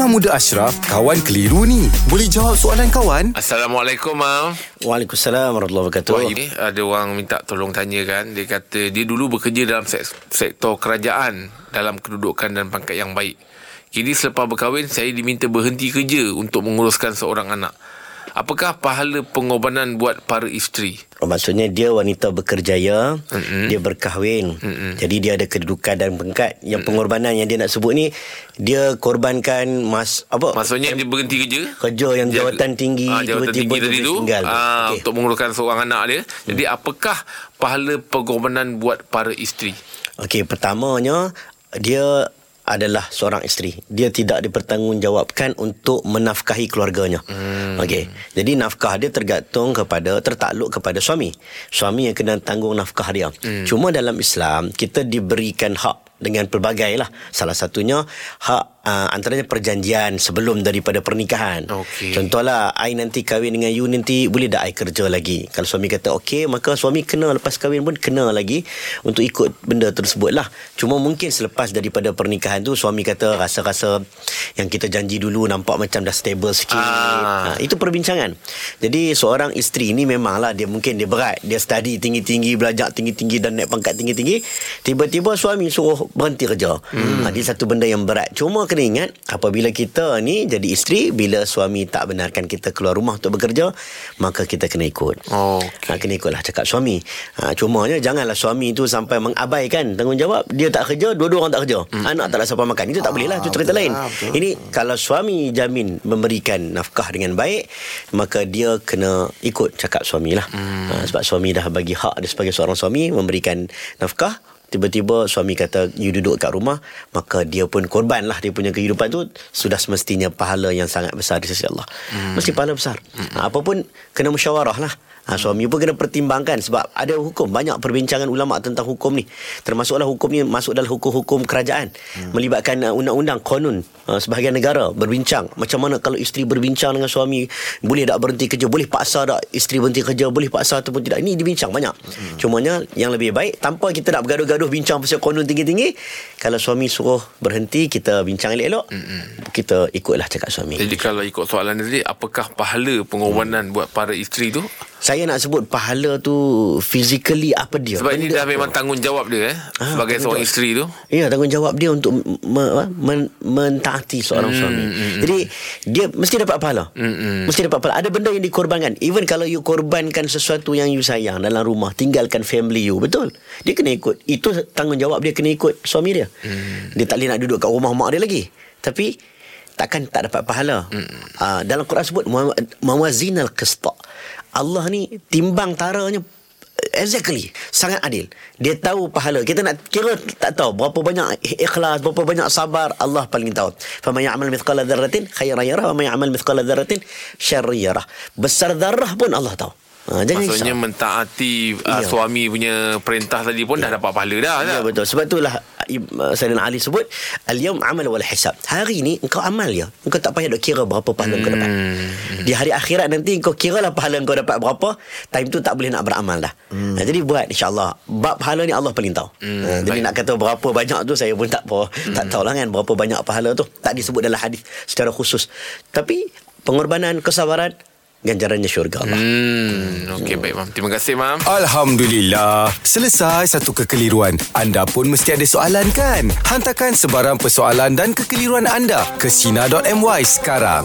Imam Muda Ashraf, kawan keliru ni. Boleh jawab soalan kawan? Assalamualaikum, Mam. Waalaikumsalam warahmatullahi wabarakatuh. Wah, ini ada orang minta tolong tanya kan. Dia kata dia dulu bekerja dalam sek- sektor kerajaan dalam kedudukan dan pangkat yang baik. Kini selepas berkahwin, saya diminta berhenti kerja untuk menguruskan seorang anak. Apakah pahala pengorbanan buat para isteri? Oh, maksudnya dia wanita berkerjaya, Mm-mm. dia berkahwin. Mm-mm. Jadi dia ada kedudukan dan pangkat. Yang pengorbanan yang dia nak sebut ni dia korbankan mas apa? Maksudnya dia berhenti kerja? kerja yang jawatan tinggi Ah, jawatan tiba-tiba tinggi tadi tu tinggal. ah, Okey. untuk menguruskan seorang anak dia. Jadi apakah pahala pengorbanan buat para isteri? Okey, pertamanya dia adalah seorang isteri. Dia tidak dipertanggungjawabkan untuk menafkahi keluarganya. Hmm. Okey. Jadi nafkah dia tergantung kepada tertakluk kepada suami. Suami yang kena tanggung nafkah dia. Hmm. Cuma dalam Islam kita diberikan hak dengan pelbagai lah. Salah satunya hak uh, antaranya perjanjian sebelum daripada pernikahan. Okey. Contohlah, I nanti kahwin dengan you nanti boleh tak I kerja lagi? Kalau suami kata okey, maka suami kena lepas kahwin pun kena lagi untuk ikut benda tersebut lah. Cuma mungkin selepas daripada pernikahan tu suami kata rasa-rasa yang kita janji dulu nampak macam dah stable sikit. Ah. Ha, itu perbincangan. Jadi seorang isteri ni memanglah dia mungkin dia berat, dia study tinggi-tinggi, belajar tinggi-tinggi dan naik pangkat tinggi-tinggi. Tiba-tiba suami suruh berhenti kerja. Hmm. Ha, dia satu benda yang berat. Cuma kena ingat apabila kita ni jadi isteri bila suami tak benarkan kita keluar rumah untuk bekerja, maka kita kena ikut. Oh, Ha, kena ikutlah cakap suami. Ha, cumanya janganlah suami tu sampai mengabaikan tanggungjawab. Dia tak kerja, dua-dua orang tak kerja. Hmm. Anak tak ada siapa makan. Itu tak boleh lah. Itu cerita lain. Ini kalau suami jamin memberikan nafkah dengan baik, maka dia kena ikut cakap suami lah. Hmm. Ha, sebab suami dah bagi hak dia sebagai seorang suami memberikan nafkah. Tiba-tiba suami kata you duduk kat rumah Maka dia pun korban lah Dia punya kehidupan tu Sudah semestinya pahala yang sangat besar di sisi Allah hmm. Mesti pahala besar hmm. ha, Apa pun kena musyawarah lah ha, Suami pun kena pertimbangkan Sebab ada hukum Banyak perbincangan ulama tentang hukum ni. Termasuklah hukum ni Masuk dalam hukum-hukum kerajaan. Hmm. Melibatkan uh, undang-undang konun uh, Sebahagian negara Berbincang. Macam mana kalau isteri berbincang dengan suami Boleh tak berhenti kerja? Boleh paksa tak isteri berhenti kerja? Boleh paksa ataupun tidak? Ini dibincang banyak. Hmm. Cumanya yang lebih baik Tanpa kita nak bergaduh-gaduh Bincang pasal konun tinggi-tinggi Kalau suami suruh berhenti Kita bincang elok-elok hmm. Kita ikutlah cakap suami. Jadi kalau ikut soalan tadi, apakah pahala pengorbanan buat para isteri tu? Saya nak sebut pahala tu Physically apa dia Sebab ini Benda dah apa? memang tanggungjawab dia eh, Ah, sebagai seorang isteri tu. Ya, tanggungjawab dia untuk me, me- men, mentaati seorang hmm, suami. Hmm, Jadi dia mesti dapat pahala. Hmm, Mesti dapat pahala. Ada benda yang dikorbankan. Even kalau you korbankan sesuatu yang you sayang dalam rumah, tinggalkan family you, betul? Dia kena ikut. Itu tanggungjawab dia kena ikut suami dia. Hmm. Dia tak boleh nak duduk kat rumah mak dia lagi. Tapi takkan tak dapat pahala. Hmm. Uh, dalam Quran sebut "Mawa- mawazinal qista. Allah ni timbang taranya Exactly. Sangat adil. Dia tahu pahala. Kita nak kira Tak tahu Berapa banyak ikhlas Berapa banyak sabar Allah paling tahu. Faman ya'mal mithqala dharratin Khairan yarah Faman ya'mal mithqala dharratin Syarri yarah. Besar darah pun Allah tahu. Ha, Jangan Maksudnya mentaati uh, Ya. suami punya perintah tadi pun dah dapat pahala dah. Ya tak? betul. Sebab itulah Sayyidina Ali sebut Al-yawm amal wal hisab Hari ni engkau amal ya Engkau tak payah duk kira Berapa pahala hmm. kau dapat Di hari akhirat nanti Engkau kira lah pahala kau dapat berapa Time tu tak boleh nak beramal dah hmm. ha, Jadi buat insyaAllah Bab pahala ni Allah paling tahu Hmm, Jadi baik. nak kata berapa banyak tu Saya pun tak apa hmm. Tak tahulah kan Berapa banyak pahala tu Tak disebut dalam hadis Secara khusus Tapi Pengorbanan Kesabaran Ganjarannya syurga Allah Hmm, okey baik mam. Terima kasih mam. Alhamdulillah. Selesai satu kekeliruan. Anda pun mesti ada soalan kan? Hantarkan sebarang persoalan dan kekeliruan anda ke Sina.my sekarang.